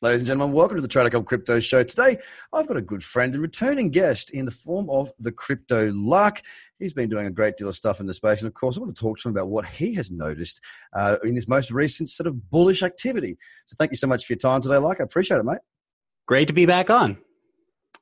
Ladies and gentlemen, welcome to the Trader Cobb Crypto Show. Today, I've got a good friend and returning guest in the form of the Crypto Lark. He's been doing a great deal of stuff in the space, and of course, I want to talk to him about what he has noticed uh, in his most recent sort of bullish activity. So, thank you so much for your time today, Lark. I appreciate it, mate. Great to be back on.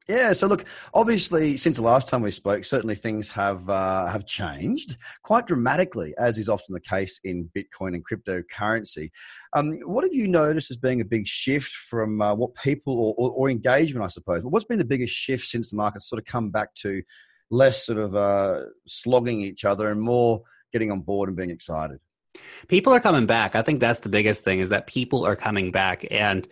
Yeah, so look, obviously, since the last time we spoke, certainly things have uh, have changed quite dramatically, as is often the case in Bitcoin and cryptocurrency. Um, what have you noticed as being a big shift from uh, what people or, or, or, engagement, I suppose? What's been the biggest shift since the market's sort of come back to less sort of uh, slogging each other and more getting on board and being excited? People are coming back. I think that's the biggest thing is that people are coming back and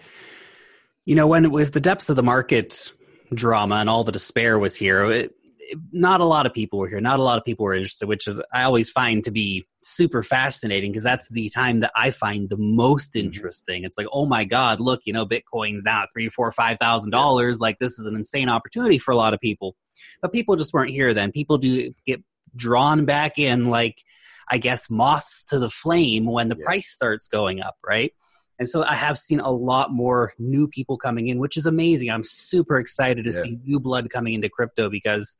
you know when it was the depths of the market drama and all the despair was here, it, it, not a lot of people were here. Not a lot of people were interested, which is I always find to be super fascinating because that's the time that I find the most mm-hmm. interesting. Mm-hmm. It's like, oh my god, look, you know, Bitcoin's now at three, four, five thousand dollars. Like this is an insane opportunity for a lot of people, but people just weren't here then. People do get drawn back in, like I guess moths to the flame when the yeah. price starts going up, right? And so I have seen a lot more new people coming in, which is amazing. I'm super excited to yeah. see new blood coming into crypto because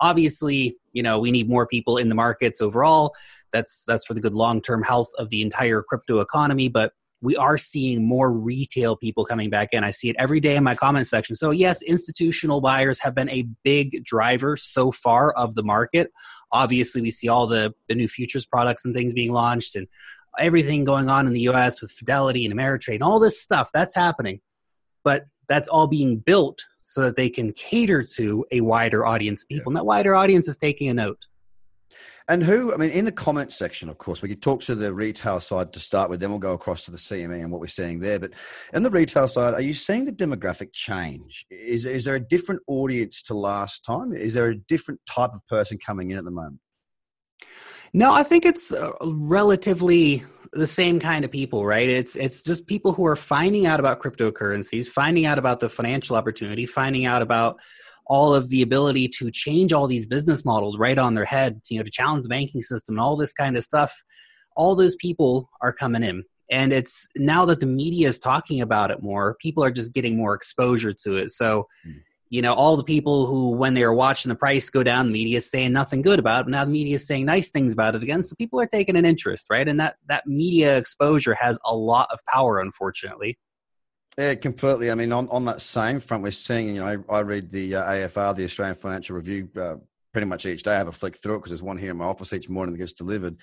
obviously, you know, we need more people in the markets overall. That's that's for the good long-term health of the entire crypto economy, but we are seeing more retail people coming back in. I see it every day in my comment section. So, yes, institutional buyers have been a big driver so far of the market. Obviously, we see all the, the new futures products and things being launched, and everything going on in the US with Fidelity and Ameritrade and all this stuff that's happening. But that's all being built so that they can cater to a wider audience of people. Yeah. And that wider audience is taking a note. And who, I mean, in the comment section, of course, we could talk to the retail side to start with, then we'll go across to the CME and what we're seeing there. But in the retail side, are you seeing the demographic change? Is, is there a different audience to last time? Is there a different type of person coming in at the moment? No, I think it's uh, relatively the same kind of people, right? It's it's just people who are finding out about cryptocurrencies, finding out about the financial opportunity, finding out about all of the ability to change all these business models right on their head, you know, to challenge the banking system and all this kind of stuff. All those people are coming in. And it's now that the media is talking about it more, people are just getting more exposure to it. So mm you know, all the people who, when they were watching the price go down, the media is saying nothing good about it. Now the media is saying nice things about it again. So people are taking an interest, right? And that, that media exposure has a lot of power, unfortunately. Yeah, completely. I mean, on, on that same front, we're seeing, you know, I read the uh, AFR, the Australian Financial Review, uh, pretty much each day. I have a flick through it because there's one here in my office each morning that gets delivered.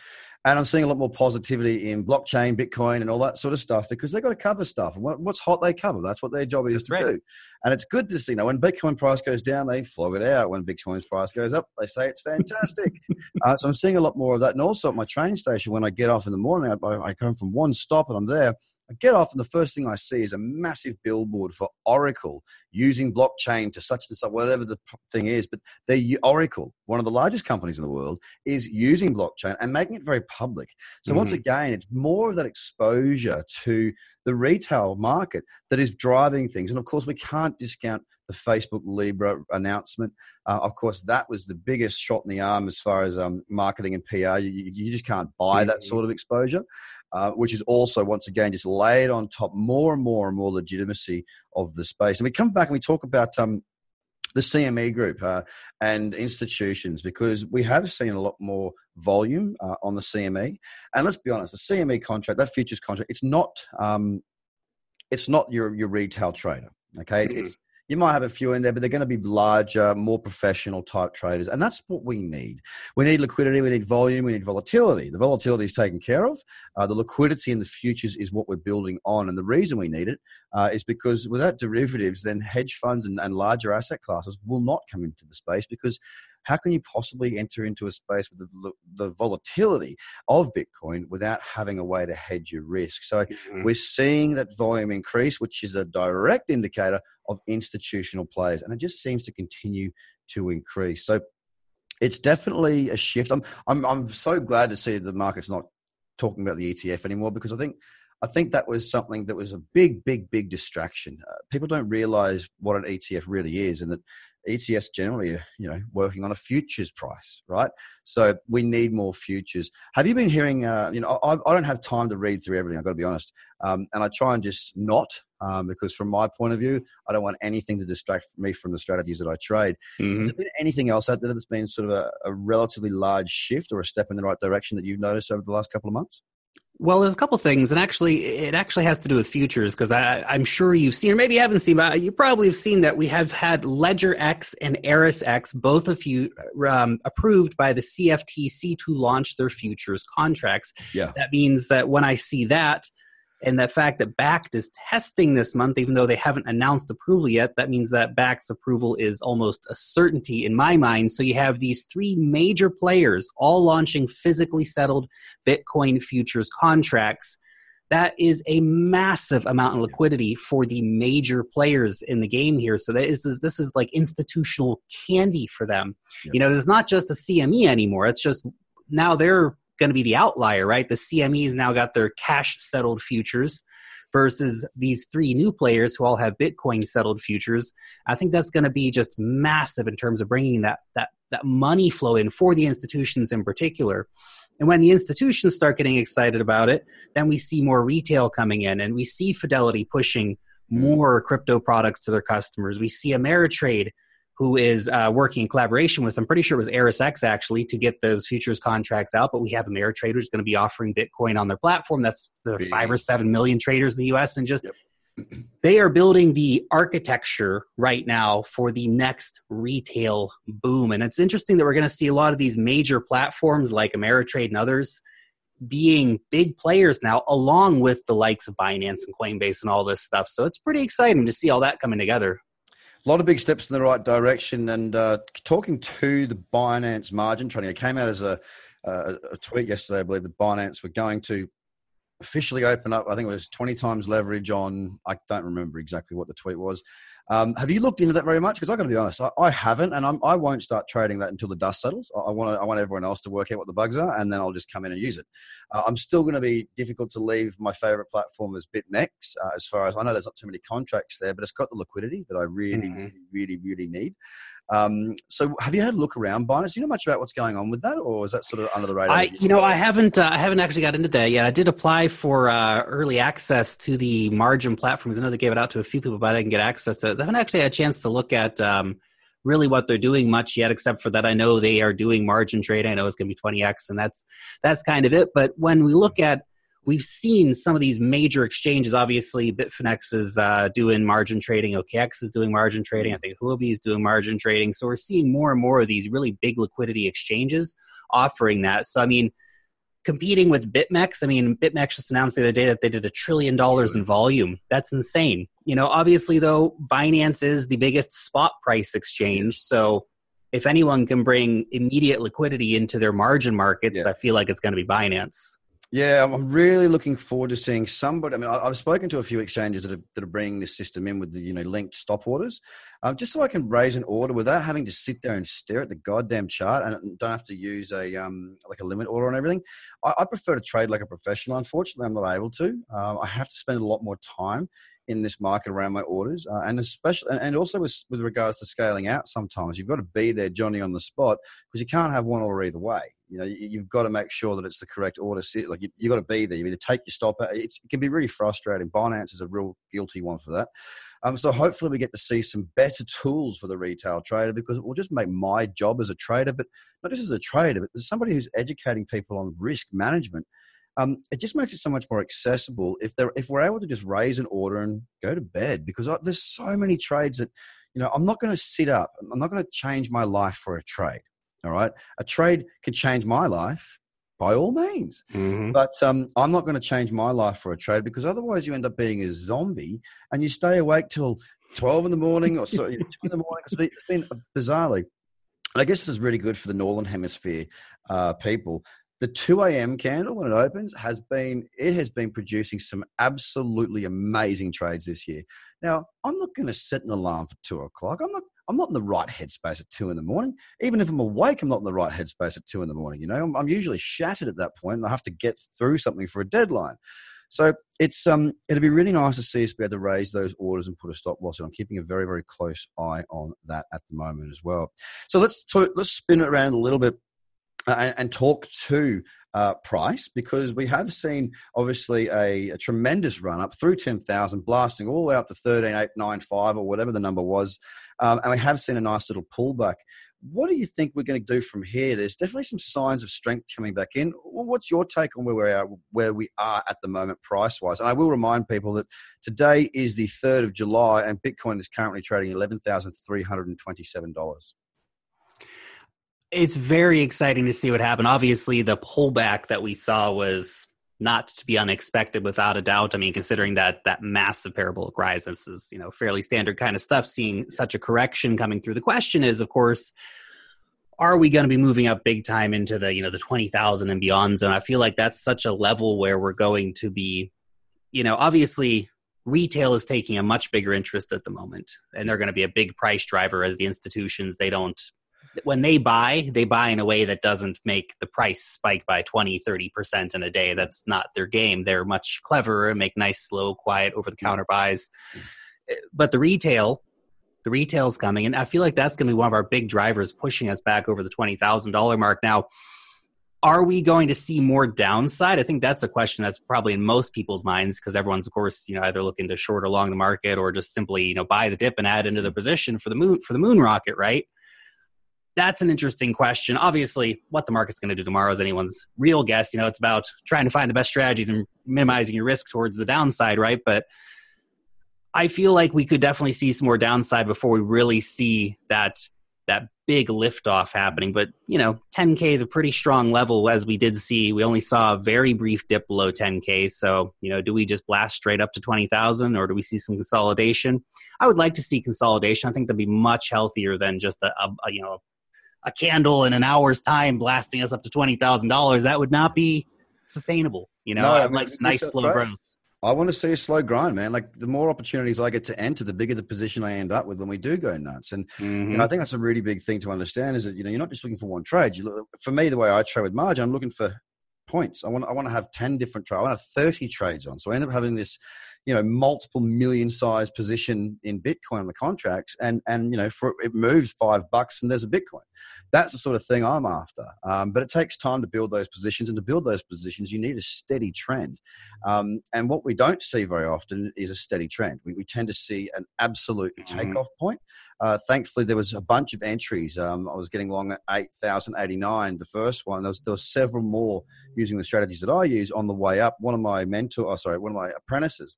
And I'm seeing a lot more positivity in blockchain, Bitcoin, and all that sort of stuff because they've got to cover stuff. And what's hot, they cover. That's what their job is That's to right. do. And it's good to see. You know, when Bitcoin price goes down, they flog it out. When Bitcoin's price goes up, they say it's fantastic. uh, so I'm seeing a lot more of that. And also at my train station, when I get off in the morning, I, I come from one stop and I'm there I get off, and the first thing I see is a massive billboard for Oracle using blockchain to such and such, whatever the thing is. But they Oracle, one of the largest companies in the world, is using blockchain and making it very public. So mm-hmm. once again, it's more of that exposure to the retail market that is driving things. And of course, we can't discount the Facebook Libra announcement. Uh, of course, that was the biggest shot in the arm as far as um, marketing and PR. You, you, just can't buy that mm-hmm. sort of exposure, uh, which is also, once again, just laid on top more and more and more legitimacy of the space. And we come back and we talk about um, the CME group uh, and institutions because we have seen a lot more volume uh, on the CME. And let's be honest, the CME contract, that futures contract, it's not um, it's not your your retail trader. Okay, mm-hmm. it's you might have a few in there, but they're going to be larger, more professional type traders. And that's what we need. We need liquidity, we need volume, we need volatility. The volatility is taken care of. Uh, the liquidity in the futures is what we're building on. And the reason we need it uh, is because without derivatives, then hedge funds and, and larger asset classes will not come into the space because how can you possibly enter into a space with the, the volatility of Bitcoin without having a way to hedge your risk? So mm-hmm. we're seeing that volume increase, which is a direct indicator of institutional players, and it just seems to continue to increase. So it's definitely a shift. I'm I'm I'm so glad to see the market's not talking about the ETF anymore because I think I think that was something that was a big, big, big distraction. Uh, people don't realize what an ETF really is, and that ETFs generally, you know, working on a futures price, right? So we need more futures. Have you been hearing? Uh, you know, I, I, don't have time to read through everything. I've got to be honest, um, and I try and just not um, because, from my point of view, I don't want anything to distract me from the strategies that I trade. Mm-hmm. Has there been anything else out there that's been sort of a, a relatively large shift or a step in the right direction that you've noticed over the last couple of months? Well, there's a couple things, and actually, it actually has to do with futures because I'm sure you've seen, or maybe you haven't seen, but you probably have seen that we have had Ledger X and Eris X, both of you um, approved by the CFTC to launch their futures contracts. Yeah, that means that when I see that, and the fact that Bakkt is testing this month, even though they haven't announced approval yet, that means that Bakkt's approval is almost a certainty in my mind. So you have these three major players all launching physically settled Bitcoin futures contracts. That is a massive amount of liquidity for the major players in the game here. So that is this is like institutional candy for them. Yep. You know, there's not just a CME anymore. It's just now they're going to be the outlier, right? The CME's now got their cash settled futures versus these three new players who all have Bitcoin settled futures. I think that's going to be just massive in terms of bringing that that that money flow in for the institutions in particular. And when the institutions start getting excited about it, then we see more retail coming in and we see Fidelity pushing mm. more crypto products to their customers. We see Ameritrade who is uh, working in collaboration with, I'm pretty sure it was ErisX actually, to get those futures contracts out. But we have Ameritrade who's going to be offering Bitcoin on their platform. That's the five or seven million traders in the US. And just yep. they are building the architecture right now for the next retail boom. And it's interesting that we're going to see a lot of these major platforms like Ameritrade and others being big players now, along with the likes of Binance and Coinbase and all this stuff. So it's pretty exciting to see all that coming together a lot of big steps in the right direction. And uh, talking to the Binance margin trading, it came out as a, a, a tweet yesterday, I believe, that Binance were going to officially open up. I think it was 20 times leverage on, I don't remember exactly what the tweet was. Um, have you looked into that very much? Because I got to be honest, I, I haven't, and I'm, I will not start trading that until the dust settles. I, I want I want everyone else to work out what the bugs are, and then I'll just come in and use it. Uh, I'm still going to be difficult to leave my favorite platform as BitMEX. Uh, as far as I know, there's not too many contracts there, but it's got the liquidity that I really, mm-hmm. really, really, really need. Um, so, have you had a look around Binance? Do you know much about what's going on with that, or is that sort of under the radar? I, you know, I haven't, uh, I haven't actually got into that yet. I did apply for uh, early access to the margin platforms. I know they gave it out to a few people, but I didn't get access to it. I haven't actually had a chance to look at um, really what they're doing much yet, except for that I know they are doing margin trading. I know it's going to be 20x, and that's that's kind of it. But when we look at we've seen some of these major exchanges. Obviously, Bitfinex is uh, doing margin trading. OKX is doing margin trading. I think Huobi is doing margin trading. So we're seeing more and more of these really big liquidity exchanges offering that. So I mean, competing with BitMEX. I mean, BitMEX just announced the other day that they did a trillion dollars in volume. That's insane. You know, obviously though, Binance is the biggest spot price exchange. So if anyone can bring immediate liquidity into their margin markets, yeah. I feel like it's going to be Binance. Yeah, I'm really looking forward to seeing somebody. I mean, I've spoken to a few exchanges that, have, that are bringing this system in with the you know linked stop orders, um, just so I can raise an order without having to sit there and stare at the goddamn chart and don't have to use a um, like a limit order on everything. I, I prefer to trade like a professional. Unfortunately, I'm not able to. Um, I have to spend a lot more time in this market around my orders, uh, and especially and also with, with regards to scaling out. Sometimes you've got to be there, Johnny, on the spot, because you can't have one order either way. You know, you, have got to make sure that it's the correct order. Like you, have got to be there. You either take your stop. It's, it can be really frustrating. Binance is a real guilty one for that. Um, so hopefully we get to see some better tools for the retail trader because it will just make my job as a trader, but not just as a trader, but as somebody who's educating people on risk management um, it just makes it so much more accessible if they're if we're able to just raise an order and go to bed because I, there's so many trades that you know i'm not going to sit up i'm not going to change my life for a trade all right? A trade could change my life by all means mm-hmm. but um, i'm not going to change my life for a trade because otherwise you end up being a zombie and you stay awake till 12 in the morning or so, 2 in the morning it's been bizarrely I guess this is really good for the northern hemisphere uh, people the 2 a.m. candle when it opens has been it has been producing some absolutely amazing trades this year. Now I'm not going to set an alarm for two o'clock. I'm not I'm not in the right headspace at two in the morning. Even if I'm awake, I'm not in the right headspace at two in the morning. You know, I'm, I'm usually shattered at that point, and I have to get through something for a deadline. So it's um it'll be really nice to see us be able to raise those orders and put a stop loss. And I'm keeping a very very close eye on that at the moment as well. So let's talk, let's spin it around a little bit uh, and, talk to uh, price because we have seen obviously a, a tremendous run up through 10,000, blasting all the way up to 13,895 or whatever the number was. Um, and we have seen a nice little pullback. What do you think we're going to do from here? There's definitely some signs of strength coming back in. what's your take on where we are, where we are at the moment, price wise? And I will remind people that today is the 3rd of July and Bitcoin is currently trading $11,327 it's very exciting to see what happened. Obviously, the pullback that we saw was not to be unexpected without a doubt. I mean, considering that that massive parabolic rise, this is you know fairly standard kind of stuff. Seeing such a correction coming through, the question is, of course, are we going to be moving up big time into the you know the twenty thousand and beyond zone? I feel like that's such a level where we're going to be, you know, obviously retail is taking a much bigger interest at the moment and they're going to be a big price driver as the institutions they don't when they buy, they buy in a way that doesn't make the price spike by 20, 30% in a day. That's not their game. They're much cleverer and make nice, slow, quiet, over the counter buys. Eh, but the retail, the retail's coming. And I feel like that's going to be one of our big drivers pushing us back over the $20,000 mark. Now, are we going to see more downside? I think that's a question that's probably in most people's minds because everyone's, of course, you know, either looking to short along the market or just simply, you know, buy the dip and add into the position for the moon for the moon rocket, right? That's an interesting question. Obviously, what the market's going to do tomorrow is anyone's real guess. You know, it's about trying to find the best strategies and minimizing your risk towards the downside, right? But I feel like we could definitely see some more downside before we really see that that big liftoff happening. But you know, 10k is a pretty strong level, as we did see. We only saw a very brief dip below 10k. So you know, do we just blast straight up to 20,000, or do we see some consolidation? I would like to see consolidation. I think that'd be much healthier than just a, a, you know a candle in an hour's time blasting us up to twenty thousand dollars. That would not be sustainable. You know, no, I mean, like nice slow right. growth. I want to see a slow grind, man. Like the more opportunities I get to enter, the bigger the position I end up with when we do go nuts. And mm-hmm. I think that's a really big thing to understand is that you know you're not just looking for one trade. You look, for me, the way I trade with margin, I'm looking for points. I want I want to have ten different trades. I want to have thirty trades on. So I end up having this you know multiple million size position in bitcoin on the contracts and and you know for it moves five bucks and there's a bitcoin that's the sort of thing i'm after um, but it takes time to build those positions and to build those positions you need a steady trend um, and what we don't see very often is a steady trend we, we tend to see an absolute mm-hmm. takeoff point uh, thankfully there was a bunch of entries um, i was getting along at 8089 the first one there was, there was several more using the strategies that i use on the way up one of my mentor oh, sorry one of my apprentices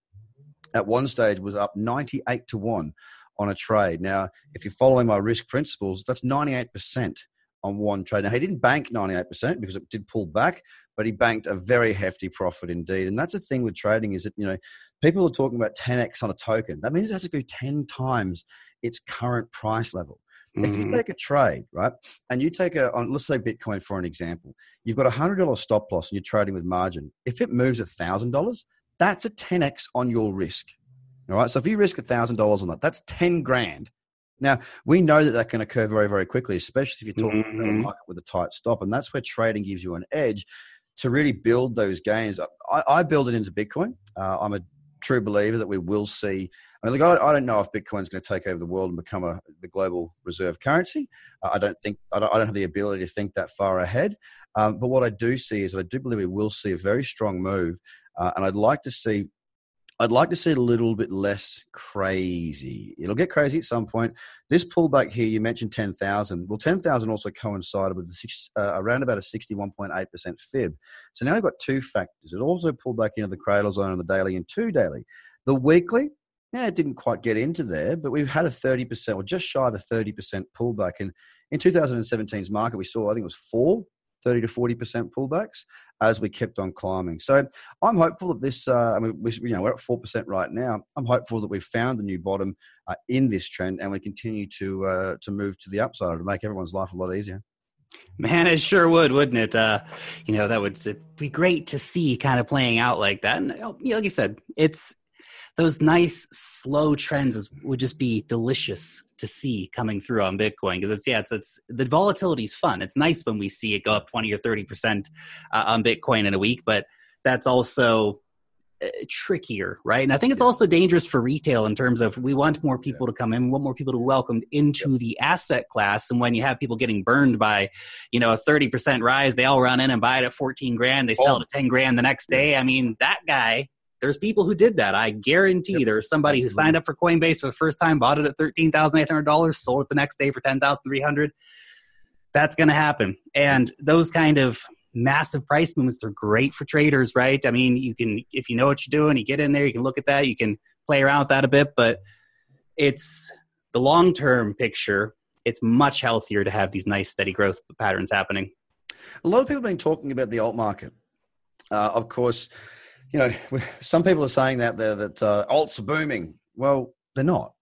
at one stage was up 98 to 1 on a trade. Now, if you're following my risk principles, that's 98% on one trade. Now, he didn't bank 98% because it did pull back, but he banked a very hefty profit indeed. And that's the thing with trading is that, you know, people are talking about 10x on a token. That means it has to go 10 times its current price level. If you mm-hmm. take a trade, right, and you take a, on, let's say Bitcoin for an example, you've got a hundred dollar stop loss and you're trading with margin. If it moves a thousand dollars, that's a 10x on your risk. All right. So if you risk $1,000 on that, that's 10 grand. Now, we know that that can occur very, very quickly, especially if you're talking mm-hmm. about a mm-hmm. market with a tight stop. And that's where trading gives you an edge to really build those gains. I, I build it into Bitcoin. Uh, I'm a true believer that we will see. I mean, look, I, don't know if Bitcoin is going to take over the world and become a, the global reserve currency. Uh, I don't think I don't, I don't, have the ability to think that far ahead. Um, but what I do see is that I do believe we will see a very strong move, uh, and I'd like to see. I'd like to see it a little bit less crazy. It'll get crazy at some point. This pullback here, you mentioned 10,000. Well, 10,000 also coincided with six, uh, around about a 61.8% fib. So now we've got two factors. It also pulled back into the cradle zone on the daily and two daily. The weekly, yeah, it didn't quite get into there, but we've had a 30% or just shy of a 30% pullback. And in 2017's market, we saw, I think it was four 30 to 40% pullbacks as we kept on climbing. So I'm hopeful that this, uh, I mean, we, you know, we're at 4% right now. I'm hopeful that we've found the new bottom uh, in this trend and we continue to, uh, to move to the upside to make everyone's life a lot easier. Man, it sure would, wouldn't it? Uh, you know, that would be great to see kind of playing out like that. And you know, like you said, it's those nice slow trends would just be delicious to see coming through on Bitcoin because it's yeah it's it's the volatility is fun. It's nice when we see it go up twenty or thirty percent uh, on Bitcoin in a week, but that's also uh, trickier, right? And I think it's also dangerous for retail in terms of we want more people to come in, we want more people to welcome into yep. the asset class. And when you have people getting burned by, you know, a 30% rise, they all run in and buy it at 14 grand, they sell oh. it at 10 grand the next day. I mean, that guy, there's people who did that. I guarantee yep. there's somebody Absolutely. who signed up for Coinbase for the first time, bought it at $13,800, sold it the next day for 10,300. That's going to happen. And those kind of massive price movements. They're great for traders, right? I mean, you can if you know what you're doing, you get in there, you can look at that, you can play around with that a bit, but it's the long term picture. It's much healthier to have these nice steady growth patterns happening. A lot of people have been talking about the alt market. Uh, of course, you know, some people are saying that there that uh, alts are booming. Well, they're not.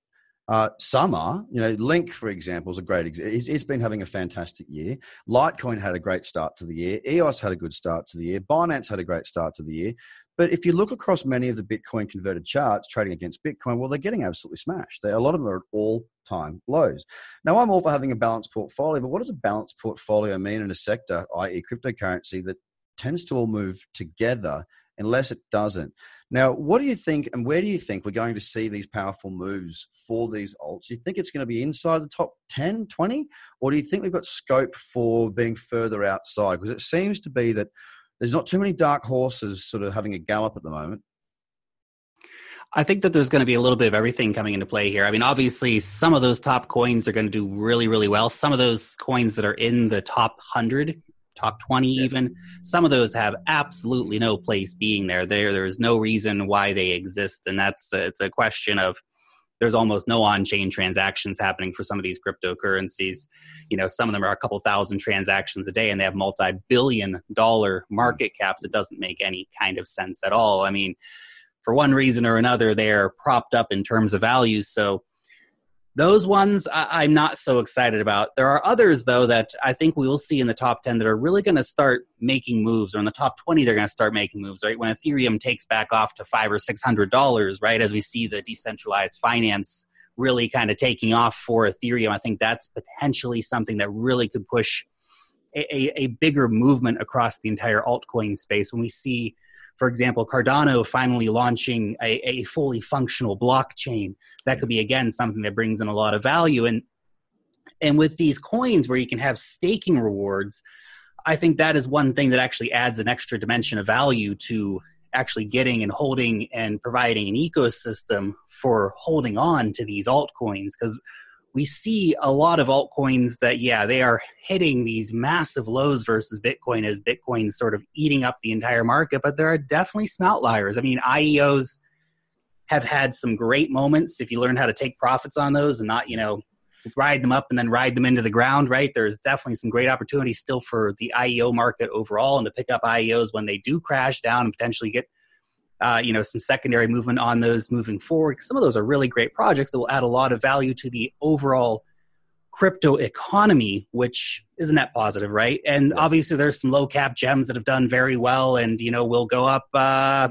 Uh, some are, you know, Link, for example, is a great example. It's, it's been having a fantastic year. Litecoin had a great start to the year. EOS had a good start to the year. Binance had a great start to the year. But if you look across many of the Bitcoin converted charts trading against Bitcoin, well, they're getting absolutely smashed. They, a lot of them are at all time lows. Now, I'm all for having a balanced portfolio, but what does a balanced portfolio mean in a sector, i.e., cryptocurrency, that tends to all move together unless it doesn't. Now, what do you think, and where do you think we're going to see these powerful moves for these alts? Do you think it's going to be inside the top 10, 20, or do you think we've got scope for being further outside? Because it seems to be that there's not too many dark horses sort of having a gallop at the moment. I think that there's going to be a little bit of everything coming into play here. I mean, obviously, some of those top coins are going to do really, really well. Some of those coins that are in the top 100 top 20 even. Some of those have absolutely no place being there. There there's no reason why they exist and that's it's a question of there's almost no on-chain transactions happening for some of these cryptocurrencies. You know some of them are a couple thousand transactions a day and they have multi-billion dollar market caps. It doesn't make any kind of sense at all. I mean for one reason or another they're propped up in terms of values so those ones I, am not so excited about. There are others, though, that I think we will see in the top 10 that are really going to start making moves, or in the top 20, they're going to start making moves, right? When Ethereum takes back off to five or six hundred dollars, right? As we see the decentralized finance really kind of taking off for Ethereum, I think that's potentially something that really could push a, a, a bigger movement across the entire altcoin space. When we see for example, Cardano finally launching a, a fully functional blockchain. That could be again something that brings in a lot of value. And and with these coins where you can have staking rewards, I think that is one thing that actually adds an extra dimension of value to actually getting and holding and providing an ecosystem for holding on to these altcoins because we see a lot of altcoins that, yeah, they are hitting these massive lows versus Bitcoin as Bitcoin's sort of eating up the entire market, but there are definitely some outliers. I mean, IEOs have had some great moments if you learn how to take profits on those and not, you know, ride them up and then ride them into the ground, right? There's definitely some great opportunities still for the IEO market overall and to pick up IEOs when they do crash down and potentially get uh, you know some secondary movement on those moving forward. Some of those are really great projects that will add a lot of value to the overall crypto economy, which is a net positive, right? And obviously, there's some low cap gems that have done very well, and you know will go up uh,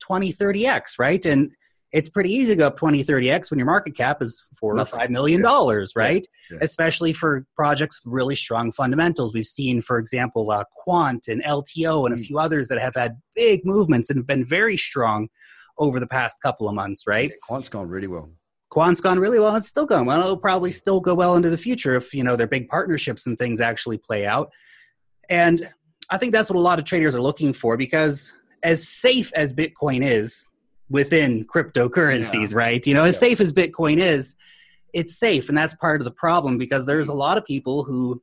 20, 30 x, right? And it's pretty easy to go up 20 30x when your market cap is four Nothing. or five million dollars right yeah. Yeah. especially for projects with really strong fundamentals we've seen for example uh, quant and lto and a mm. few others that have had big movements and been very strong over the past couple of months right quant's gone really well quant's gone really well and it's still going well it'll probably still go well into the future if you know their big partnerships and things actually play out and i think that's what a lot of traders are looking for because as safe as bitcoin is within cryptocurrencies, yeah. right? You know, as yeah. safe as Bitcoin is, it's safe, and that's part of the problem because there's a mm-hmm. lot of people who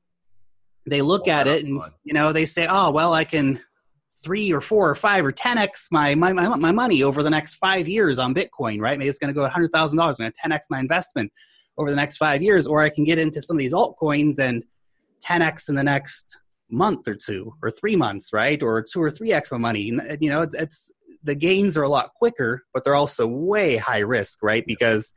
they look at it and you know they say, "Oh, well, I can three or four or five or ten x my my my, my money over the next five years on Bitcoin, right? Maybe it's going to go hundred thousand dollars. I'm going to ten x my investment over the next five years, or I can get into some of these altcoins and ten x in the next month or two or three months, right? Or two or three x my money. You know, it's the gains are a lot quicker, but they're also way high risk, right? Because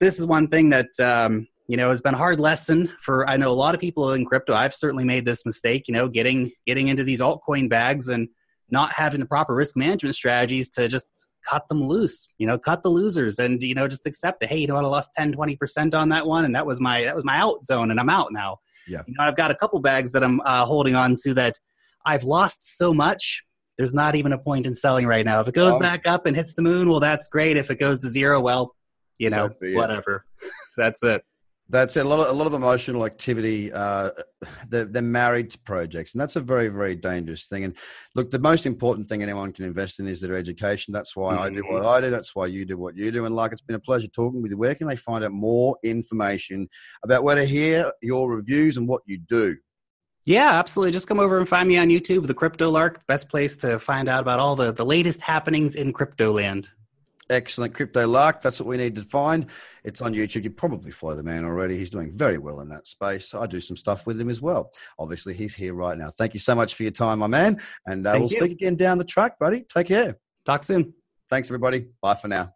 this is one thing that um, you know has been a hard lesson for I know a lot of people in crypto. I've certainly made this mistake, you know, getting getting into these altcoin bags and not having the proper risk management strategies to just cut them loose you know cut the losers and you know just accept it hey you know what i lost 10 20% on that one and that was my that was my out zone and i'm out now yeah you know i've got a couple bags that i'm uh, holding on to that i've lost so much there's not even a point in selling right now. If it goes Um, back up and hits the moon, well, that's great. If it goes to zero, well, you know, whatever. that's it. That's it. A lot of a lot of emotional activity. Uh, they're, they're married to projects, and that's a very very dangerous thing. And look, the most important thing anyone can invest in is their education. That's why I do what I do. That's why you do what you do. And like, it's been a pleasure talking with you. Where can they find out more information about where to hear your reviews and what you do? Yeah, absolutely. Just come over and find me on YouTube, the Crypto Lark. Best place to find out about all the, the latest happenings in crypto land. Excellent crypto lark. That's what we need to find. It's on YouTube. You probably follow the man already. He's doing very well in that space. I do some stuff with him as well. Obviously, he's here right now. Thank you so much for your time, my man. And uh, we'll you. speak again down the track, buddy. Take care. Talk soon. Thanks, everybody. Bye for now.